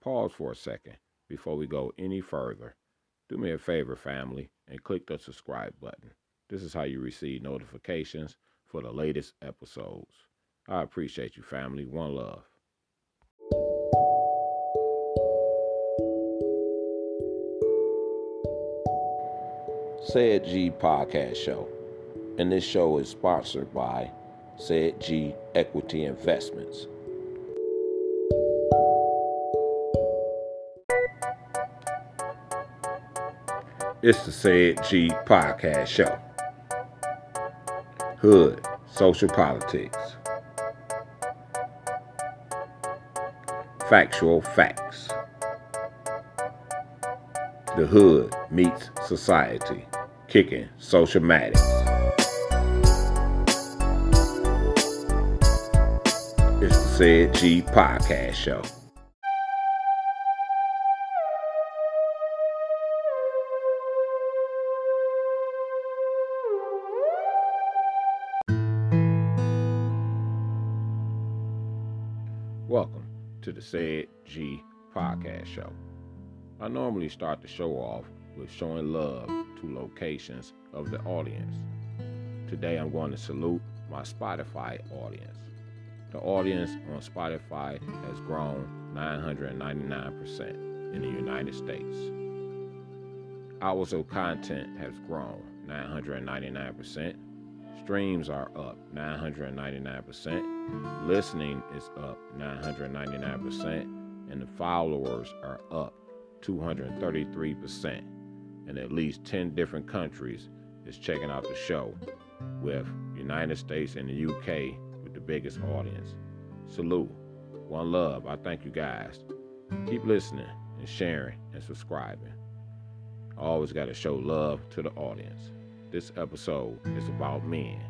pause for a second before we go any further. Do me a favor, family, and click the subscribe button. This is how you receive notifications for the latest episodes. I appreciate you, family. One love. Said G Podcast Show. And this show is sponsored by Said G Equity Investments. It's the Said G Podcast Show. Hood, social politics, factual facts. The hood meets society, kicking social matters. It's the Said G Podcast Show. To the Said G Podcast Show. I normally start the show off with showing love to locations of the audience. Today I'm going to salute my Spotify audience. The audience on Spotify has grown 999% in the United States. Of content has grown 999%. Streams are up 999%. Listening is up 999%. And the followers are up 233%. And at least 10 different countries is checking out the show, with United States and the UK with the biggest audience. Salute. One love. I thank you guys. Keep listening and sharing and subscribing. Always got to show love to the audience. This episode is about men.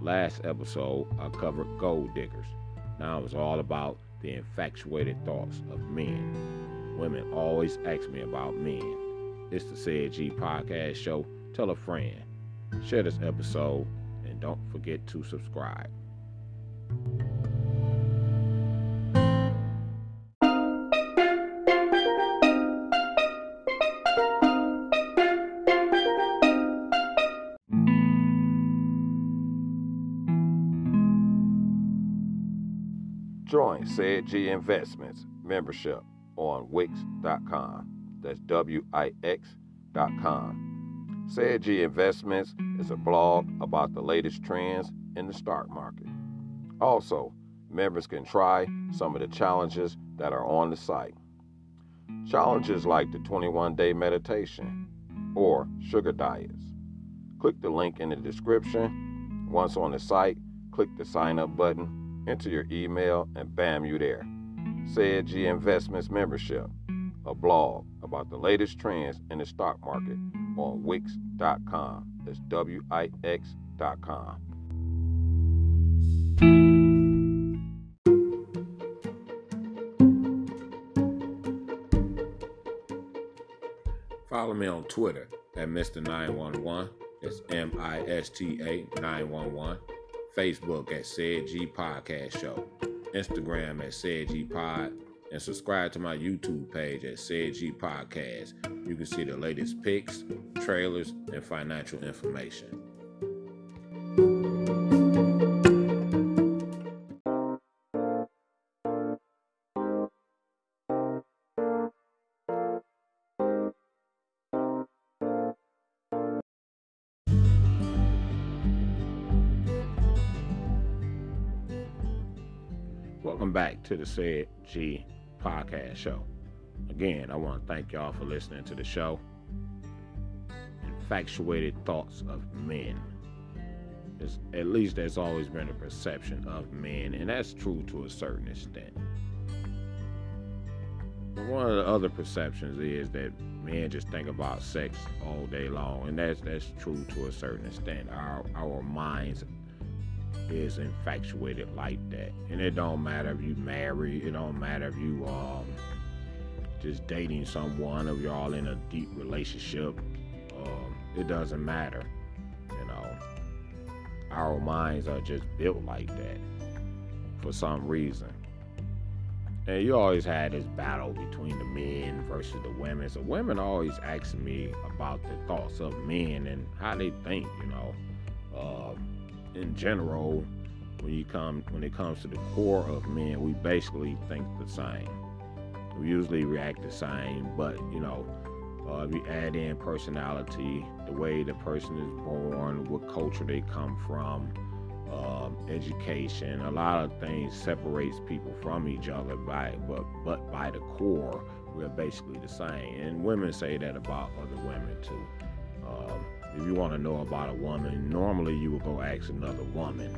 Last episode, I covered gold diggers. Now it's all about the infatuated thoughts of men. Women always ask me about men. It's the Said G Podcast Show. Tell a friend. Share this episode and don't forget to subscribe. Join Said G Investments membership on Wix.com. That's W I X.com. Said G Investments is a blog about the latest trends in the stock market. Also, members can try some of the challenges that are on the site. Challenges like the 21 day meditation or sugar diets. Click the link in the description. Once on the site, click the sign up button, enter your email, and bam, you there. Said G Investments membership, a blog about the latest trends in the stock market on Wix.com. That's W I X.com. Follow me on Twitter at Mr911. That's M I S T A 911. Facebook at Said G Podcast Show. Instagram at Said G Pod. And subscribe to my YouTube page at Said G Podcast. You can see the latest pics, trailers, and financial information. Back to the Said G Podcast Show. Again, I want to thank y'all for listening to the show. Infatuated thoughts of men. It's, at least there's always been a perception of men, and that's true to a certain extent. But one of the other perceptions is that men just think about sex all day long, and that's that's true to a certain extent. Our our minds is infatuated like that. And it don't matter if you marry, it don't matter if you um just dating someone, if y'all in a deep relationship. Um, it doesn't matter. You know. Our minds are just built like that for some reason. and you always had this battle between the men versus the women. So women always asking me about the thoughts of men and how they think. You know, uh, in general, when you come when it comes to the core of men, we basically think the same. We usually react the same, but you know, uh, we add in personality, the way the person is born, what culture they come from um, education. A lot of things separates people from each other by but but by the core, we're basically the same. And women say that about other women too. Um, if you want to know about a woman, normally you would go ask another woman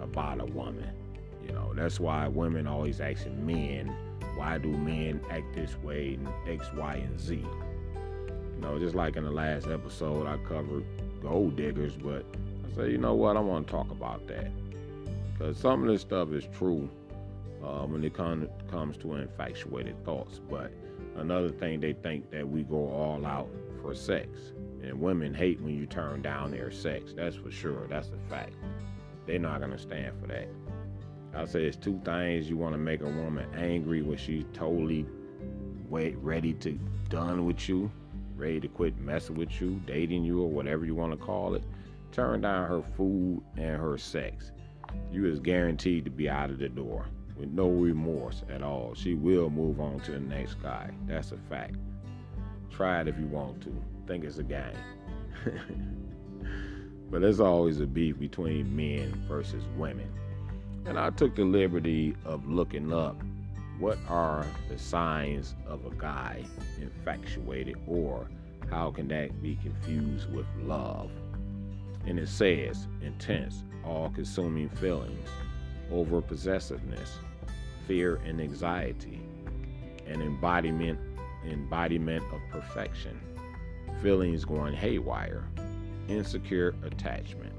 about a woman. You know, that's why women always asking men, why do men act this way in X, Y, and Z? You know, just like in the last episode, I covered gold diggers, but I say, you know what, I want to talk about that. Because some of this stuff is true uh, when it comes to infatuated thoughts. But another thing, they think that we go all out for sex. And women hate when you turn down their sex. That's for sure. That's a fact. They're not going to stand for that. I say it's two things. You want to make a woman angry when she's totally wait, ready to done with you, ready to quit messing with you, dating you, or whatever you want to call it turn down her food and her sex, you is guaranteed to be out of the door with no remorse at all. She will move on to the next guy. That's a fact. Try it if you want to. Think it's a game. but there's always a beef between men versus women. And I took the liberty of looking up what are the signs of a guy infatuated or how can that be confused with love? And it says intense, all consuming feelings, over possessiveness, fear and anxiety, an embodiment embodiment of perfection, feelings going haywire, insecure attachment.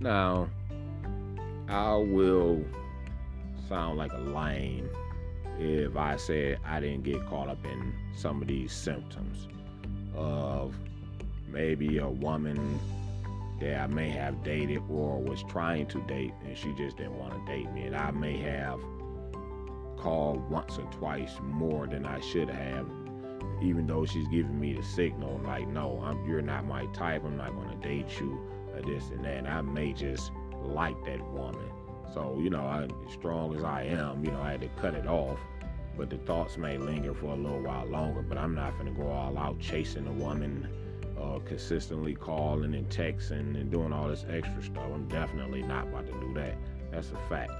Now, I will sound like a lame if I said I didn't get caught up in some of these symptoms of maybe a woman that I may have dated or was trying to date and she just didn't want to date me. And I may have called once or twice more than I should have, even though she's giving me the signal like, no, I'm, you're not my type. I'm not going to date you, or this and that. And I may just like that woman. So, you know, I, as strong as I am, you know, I had to cut it off. But the thoughts may linger for a little while longer. But I'm not going to go all out chasing a woman uh, consistently calling and texting and doing all this extra stuff. I'm definitely not about to do that. That's a fact.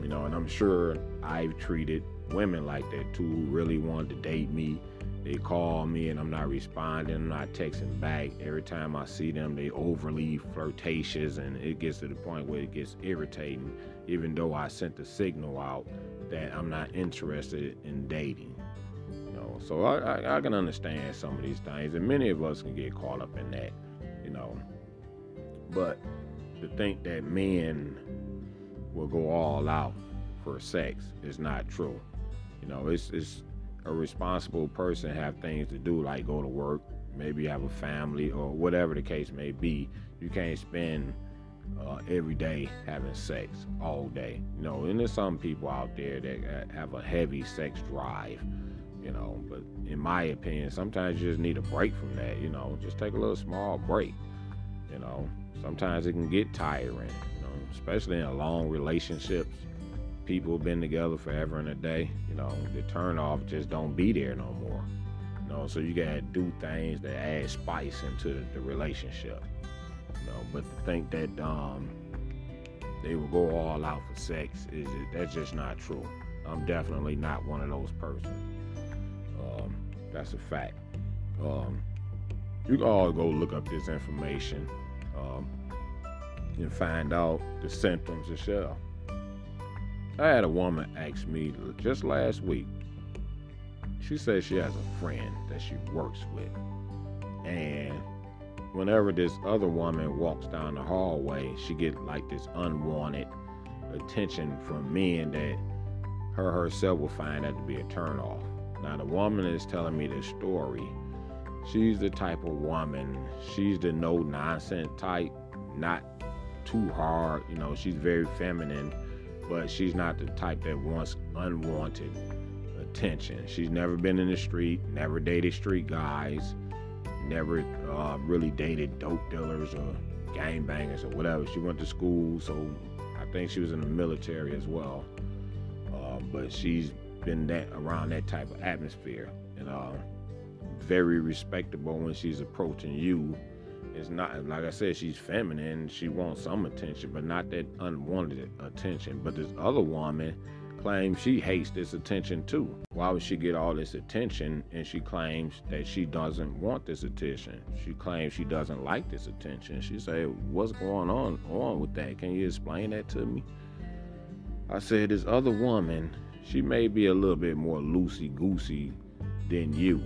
You know, and I'm sure I've treated women like that too who really wanted to date me. They call me and I'm not responding, I'm not texting back. Every time I see them, they overly flirtatious and it gets to the point where it gets irritating, even though I sent the signal out that I'm not interested in dating. So I, I, I, can understand some of these things, and many of us can get caught up in that, you know. But to think that men will go all out for sex is not true. You know, it's it's a responsible person have things to do like go to work, maybe have a family or whatever the case may be. You can't spend uh, every day having sex all day. You know, and there's some people out there that have a heavy sex drive you know. But in my opinion, sometimes you just need a break from that, you know. Just take a little small break, you know. Sometimes it can get tiring, you know, especially in long relationships. People have been together forever and a day, you know. The turn off just don't be there no more, you know. So you gotta do things that add spice into the relationship, you know. But to think that um, they will go all out for sex is that's just not true. I'm definitely not one of those persons. Um, That's a fact. Um, you can all go look up this information um, and find out the symptoms yourself. I had a woman ask me just last week. She says she has a friend that she works with. And whenever this other woman walks down the hallway, she gets like this unwanted attention from men that her herself will find that to be a turnoff. Now, the woman is telling me this story. She's the type of woman, she's the no nonsense type, not too hard. You know, she's very feminine, but she's not the type that wants unwanted attention. She's never been in the street, never dated street guys, never uh, really dated dope dealers or gangbangers or whatever. She went to school, so I think she was in the military as well. Uh, but she's been that around that type of atmosphere, and uh, very respectable when she's approaching you. It's not like I said, she's feminine. She wants some attention, but not that unwanted attention. But this other woman claims she hates this attention too. Why would she get all this attention? And she claims that she doesn't want this attention. She claims she doesn't like this attention. She said, "What's going on on with that? Can you explain that to me?" I said, "This other woman, she may be a little bit more loosey goosey than you.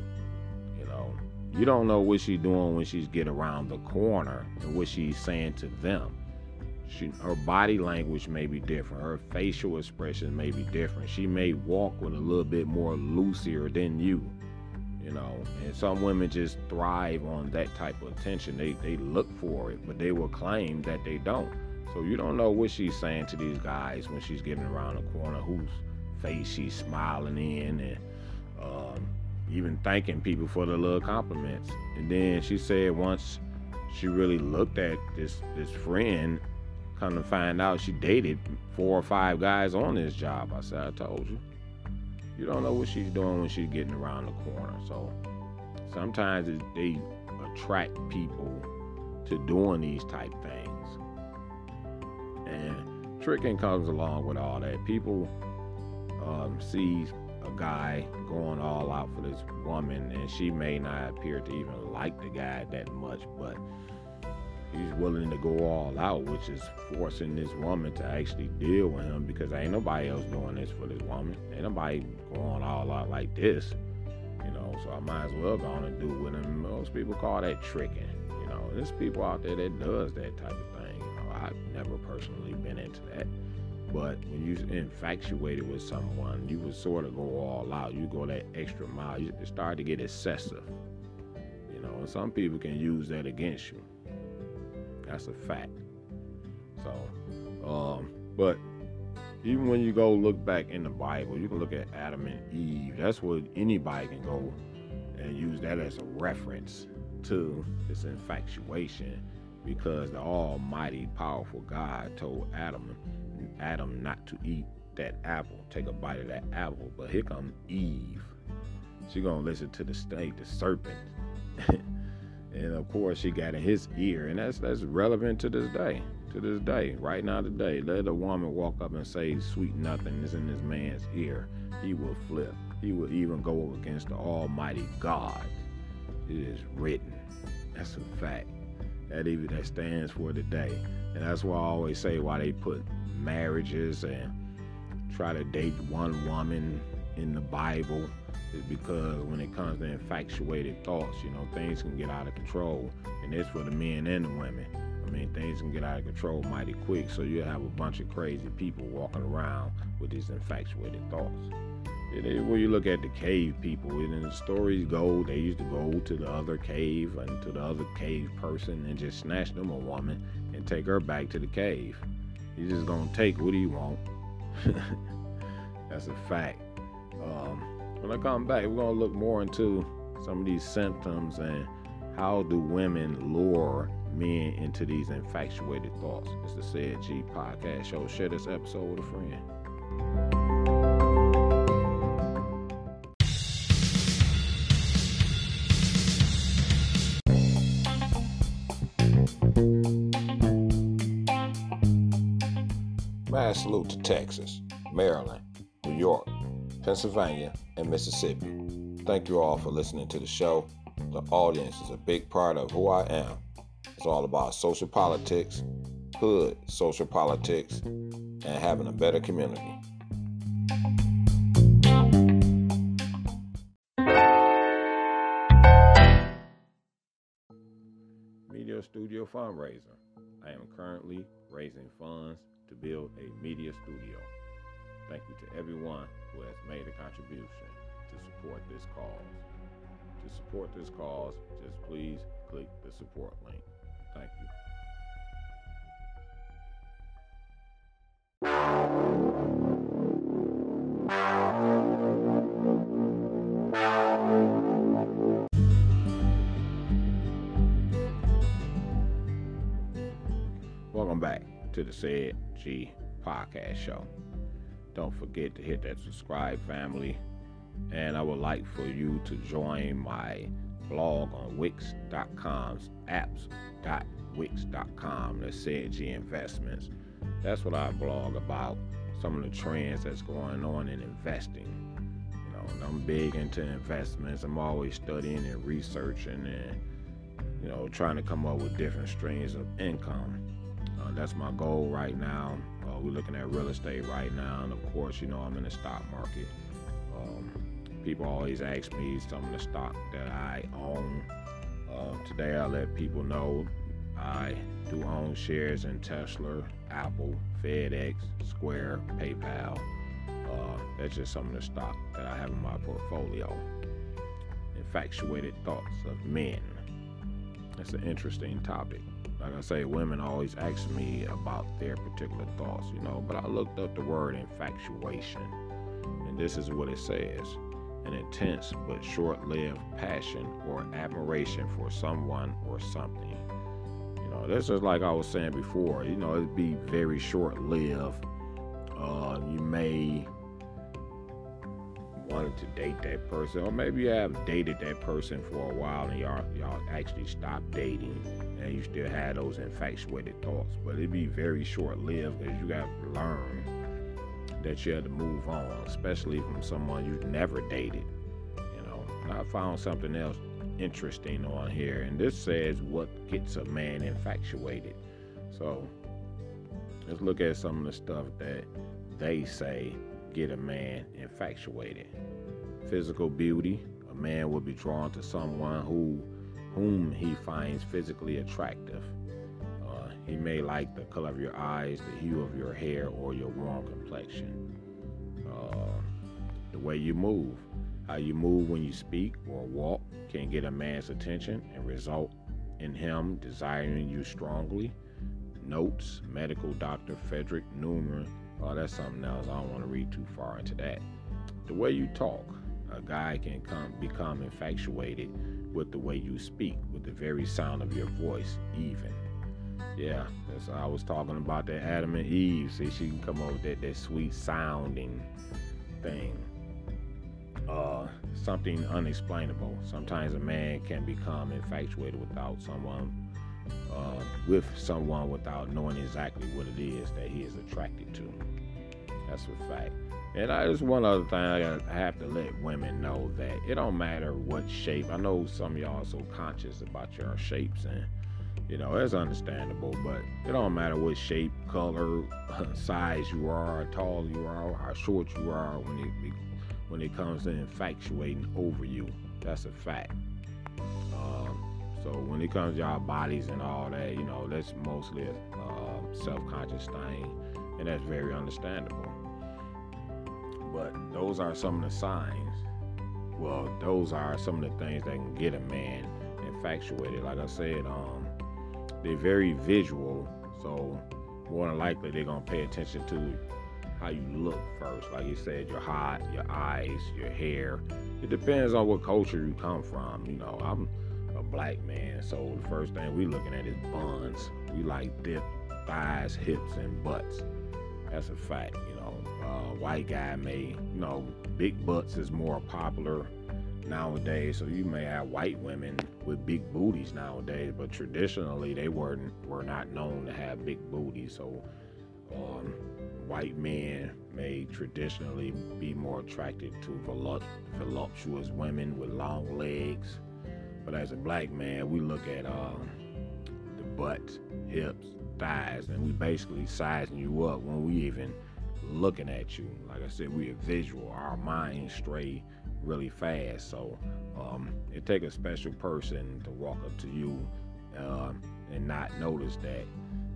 You don't know what she's doing when she's get around the corner and what she's saying to them." She, her body language may be different. Her facial expression may be different. She may walk with a little bit more loosier than you, you know. And some women just thrive on that type of attention. They they look for it, but they will claim that they don't. So you don't know what she's saying to these guys when she's getting around the corner, whose face she's smiling in, and um, even thanking people for the little compliments. And then she said once she really looked at this this friend Come to find out she dated four or five guys on this job. I said, I told you. You don't know what she's doing when she's getting around the corner. So sometimes they attract people to doing these type things. And tricking comes along with all that. People um, see guy going all out for this woman, and she may not appear to even like the guy that much, but he's willing to go all out, which is forcing this woman to actually deal with him because ain't nobody else doing this for this woman. Ain't nobody going all out like this, you know. So I might as well go on and do with him. Most people call that tricking, you know. There's people out there that does that type of thing. You know, I've never personally been into that. But when you infatuated with someone, you would sort of go all out. You go that extra mile. You start to get excessive. You know, and some people can use that against you. That's a fact. So, um, but even when you go look back in the Bible, you can look at Adam and Eve. That's what anybody can go and use that as a reference to this infatuation because the almighty powerful God told Adam Adam not to eat that apple, take a bite of that apple. But here come Eve. She gonna listen to the snake, the serpent. and of course she got in his ear. And that's that's relevant to this day to this day right now today. Let a woman walk up and say sweet nothing is in this man's ear. He will flip. He will even go against the almighty god. It is written. That's a fact. That even that stands for today. And that's why i always say why they put marriages and try to date one woman in the bible is because when it comes to infatuated thoughts, you know, things can get out of control. And it's for the men and the women. I mean, things can get out of control mighty quick. So you have a bunch of crazy people walking around with these infatuated thoughts. when you look at the cave people, and the stories go, they used to go to the other cave and to the other cave person and just snatch them a woman and take her back to the cave. He's just gonna take what he want. That's a fact. Um, when I come back, we're to look more into some of these symptoms and how do women lure men into these infatuated thoughts. It's the Said G podcast show. Share this episode with a friend. Salute to Texas, Maryland, New York, Pennsylvania, and Mississippi. Thank you all for listening to the show. The audience is a big part of who I am. It's all about social politics, hood social politics, and having a better community. Media Studio Fundraiser. I am currently raising funds to build a media studio. Thank you to everyone who has made a contribution to support this cause. To support this cause, just please click the support link. Thank you. To the Said G podcast show. Don't forget to hit that subscribe family. And I would like for you to join my blog on Wix.com's apps.wix.com that said G Investments. That's what I blog about some of the trends that's going on in investing. You know, I'm big into investments. I'm always studying and researching and you know trying to come up with different streams of income. Uh, that's my goal right now. Uh, we're looking at real estate right now, and of course, you know I'm in the stock market. Um, people always ask me some of the stock that I own. Uh, today, I let people know I do own shares in Tesla, Apple, FedEx, Square, PayPal. Uh, that's just some of the stock that I have in my portfolio. Infatuated thoughts of men. That's an interesting topic. Like I say, women always ask me about their particular thoughts, you know, but I looked up the word infatuation, and this is what it says an intense but short lived passion or admiration for someone or something. You know, this is like I was saying before, you know, it'd be very short lived. Uh, you may wanted to date that person, or maybe you have dated that person for a while and y'all y'all actually stopped dating and you still had those infatuated thoughts. But it'd be very short lived because you got to learn that you had to move on, especially from someone you've never dated. You know, I found something else interesting on here, and this says what gets a man infatuated. So let's look at some of the stuff that they say get a man infatuated. Physical beauty. A man will be drawn to someone who whom he finds physically attractive. Uh, he may like the color of your eyes, the hue of your hair, or your warm complexion. Uh, the way you move. How you move when you speak or walk can get a man's attention and result in him desiring you strongly. Notes, medical doctor Frederick Newman Oh, that's something else. I don't want to read too far into that. The way you talk, a guy can come become infatuated with the way you speak, with the very sound of your voice, even. Yeah, I was talking about that Adam and Eve. See, she can come up with that, that sweet sounding thing. Uh, something unexplainable. Sometimes a man can become infatuated without someone, uh, with someone without knowing exactly what it is that he is attracted to. That's a fact. And I just one other thing I, have to let women know that it don't matter what shape. I know some of y'all so conscious about your shapes and you know it's understandable, but it don't matter what shape, color, size you are, how tall you are, how short you are when it when it comes to infatuating over you. That's a fact. Um, so when it comes to our bodies and all that, you know, that's mostly a uh, self-conscious thing, and that's very understandable. But those are some of the signs. Well, those are some of the things that can get a man infatuated. Like I said, um, they're very visual, so more than likely they're gonna pay attention to how you look first. Like you said, your height, your eyes, your hair. It depends on what culture you come from. You know, I'm a black man, so the first thing we looking at is buns. We like dip, thighs, hips, and butts. That's a fact, you know. Uh, white guy may, you know, big butts is more popular nowadays. So you may have white women with big booties nowadays, but traditionally they weren't were not known to have big booties. So um, white men may traditionally be more attracted to voluptuous women with long legs. But as a black man, we look at um, the butt, hips, thighs, and we basically sizing you up when we even looking at you. Like I said, we are visual. Our minds stray really fast. So um, it take a special person to walk up to you uh, and not notice that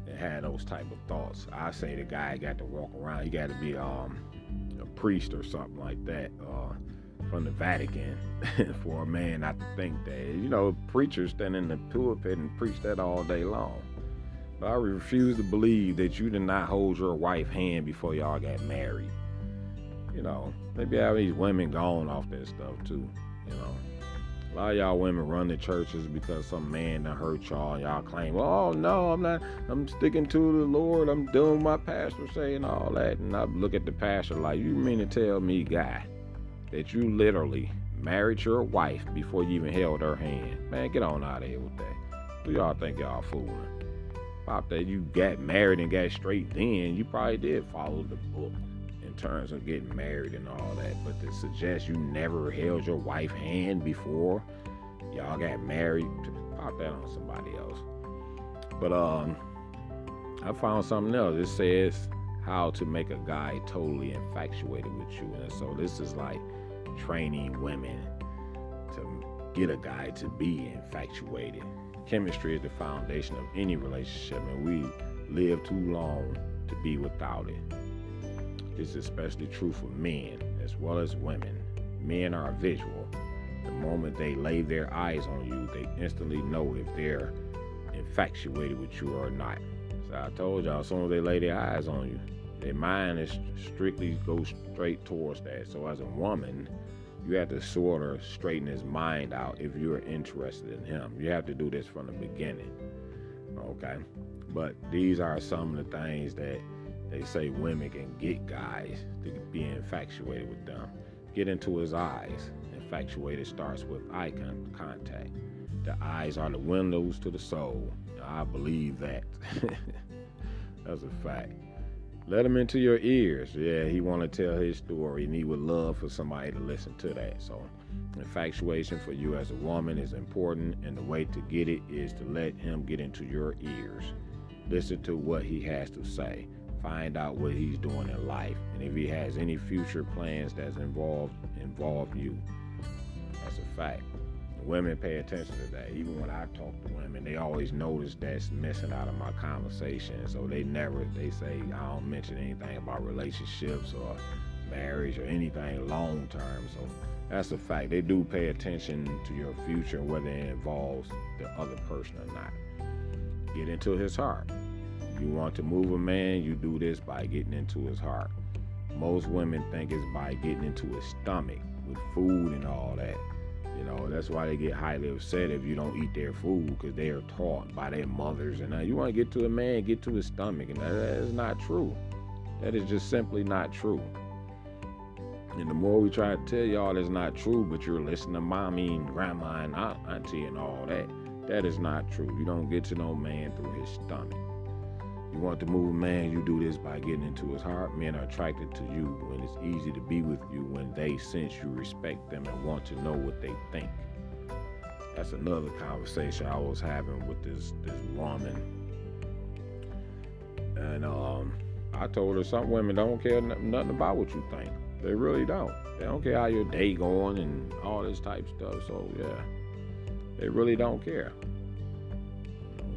and have those type of thoughts. I say the guy got to walk around. He got to be um, a priest or something like that uh, from the Vatican for a man not to think that. You know, preachers stand in the pulpit and preach that all day long. But I refuse to believe that you did not hold your wife hand before y'all got married. You know, maybe have these women gone off that stuff too, you know. A lot of y'all women run the churches because some man done hurt y'all. Y'all claim, oh no, I'm not. I'm sticking to the Lord. I'm doing my pastor saying all that. And I look at the pastor like, you mean to tell me, guy, that you literally married your wife before you even held her hand? Man, get on out of here with that. Do y'all think y'all fooling? Pop that you got married and got straight then, you probably did follow the book in terms of getting married and all that. But to suggest you never held your wife hand before y'all got married, pop that on somebody else. But um, I found something else. It says how to make a guy totally infatuated with you, and so this is like training women to get a guy to be infatuated. Chemistry is the foundation of any relationship, and we live too long to be without it. This is especially true for men as well as women. Men are visual. The moment they lay their eyes on you, they instantly know if they're infatuated with you or not. So I told y'all, as soon as they lay their eyes on you, their mind is strictly goes straight towards that. So as a woman, you have to sort of straighten his mind out if you're interested in him. You have to do this from the beginning. Okay? But these are some of the things that they say women can get guys to be infatuated with them. Get into his eyes. Infatuated starts with eye contact. The eyes are the windows to the soul. I believe that. That's a fact. Let him into your ears. Yeah, he want to tell his story, and he would love for somebody to listen to that. So, infatuation for you as a woman is important, and the way to get it is to let him get into your ears. Listen to what he has to say. Find out what he's doing in life, and if he has any future plans that's involved involve you. That's a fact women pay attention to that. Even when I talk to women, they always notice that's missing out of my conversation. So they never they say I don't mention anything about relationships or marriage or anything long term. So that's a fact. They do pay attention to your future, whether it involves the other person or not. Get into his heart. You want to move a man, you do this by getting into his heart. Most women think it's by getting into his stomach with food and all that. You know, that's why they get highly upset if you don't eat their food because they are taught by their mothers. And now you want to get to a man, get to his stomach. And that is not true. That is just simply not true. And the more we try to tell y'all that's not true, but you're listening to mommy and grandma and auntie and all that, that is not true. You don't get to know man through his stomach. You want to move a man, you do this by getting into his heart. Men are attracted to you when it's easy to be with you, when they sense you respect them and want to know what they think. That's another conversation I was having with this this woman. And um, I told her some women don't care nothing about what you think. They really don't. They don't care how your day going and all this type stuff. So yeah, they really don't care.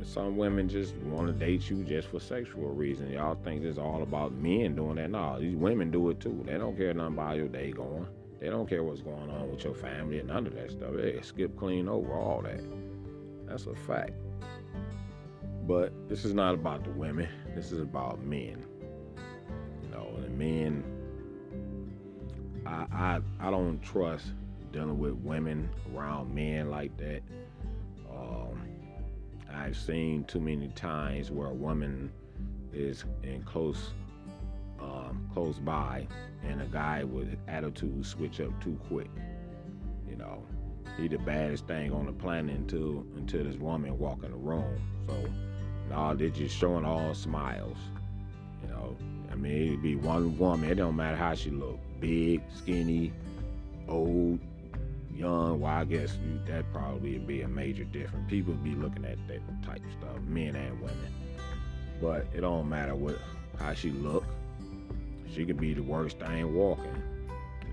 Some women just want to date you just for sexual reasons. Y'all think it's all about men doing that. No, these women do it too. They don't care nothing about your day going. They don't care what's going on with your family and none of that stuff. They skip clean over all that. That's a fact. But this is not about the women. This is about men. You know, and men. I I I don't trust dealing with women around men like that. I've seen too many times where a woman is in close um, close by and a guy with attitude switch up too quick. You know, he the baddest thing on the planet until until this woman walk in the room. So no, they're just showing all smiles. You know, I mean it'd be one woman. It don't matter how she look, big, skinny, old, young, well, I guess that probably would be a major difference. People be looking at that type stuff, men and women. But it don't matter what how she look. She could be the worst thing walking,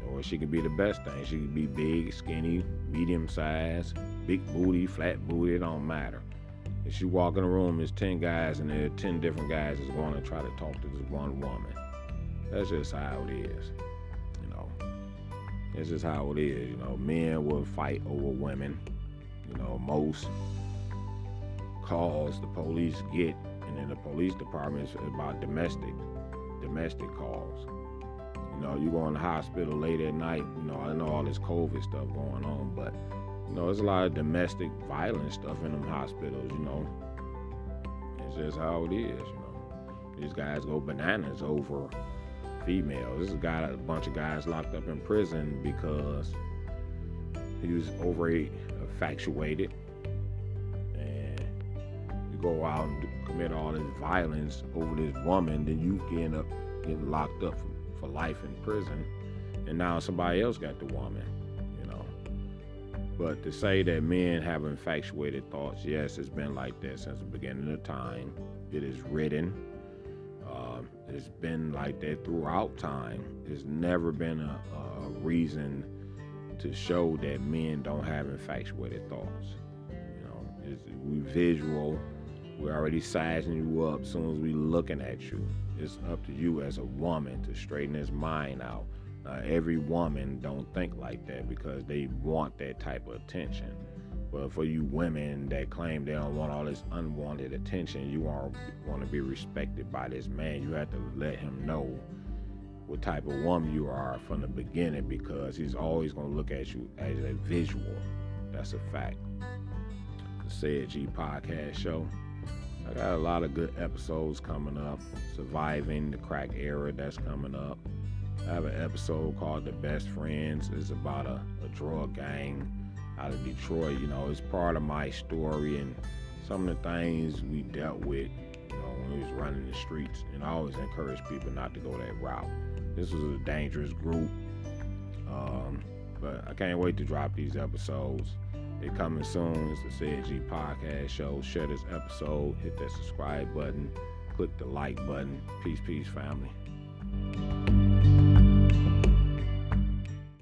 or she could be the best thing. She could be big, skinny, medium size, big booty, flat booty. It don't matter. If she walk in a room, there's ten guys, and there are ten different guys that's going to try to talk to this one woman. That's just how it is. This is how it is. You know, men will fight over women. You know, most calls the police get, and in the police department is about domestic, domestic calls. You know, you go in the hospital late at night. You know, I know all this COVID stuff going on, but you know, there's a lot of domestic violence stuff in them hospitals, you know. It's just how it is, you know. These guys go bananas over females. This is a guy, a bunch of guys locked up in prison because he was over infatuated and you go out and commit all this violence over this woman, then you end up getting locked up for, for life in prison, and now somebody else got the woman, you know. But to say that men have infatuated thoughts, yes, it's been like that since the beginning of time. It is written. Uh, it's been like that throughout time. There's never been a, a reason to show that men don't have infatuated thoughts. You know, we visual. We're already sizing you up as soon as we looking at you. It's up to you as a woman to straighten his mind out. Every woman don't think like that because they want that type of attention. But for you women that claim they don't want all this unwanted attention, you want want to be respected by this man. You have to let him know what type of woman you are from the beginning because he's always going to look at you as a visual. That's a fact. The Said G podcast show. I got a lot of good episodes coming up. Surviving the crack era that's coming up. I have an episode called The Best Friends. It's about a, a drug gang out of Detroit. You know, it's part of my story and some of the things we dealt with, you know, when we was running the streets. And I always encourage people not to go that route. This was a dangerous group. Um, but I can't wait to drop these episodes. They're coming soon. It's the Said G Podcast Show. Share this episode, hit that subscribe button, click the like button. Peace, peace, family.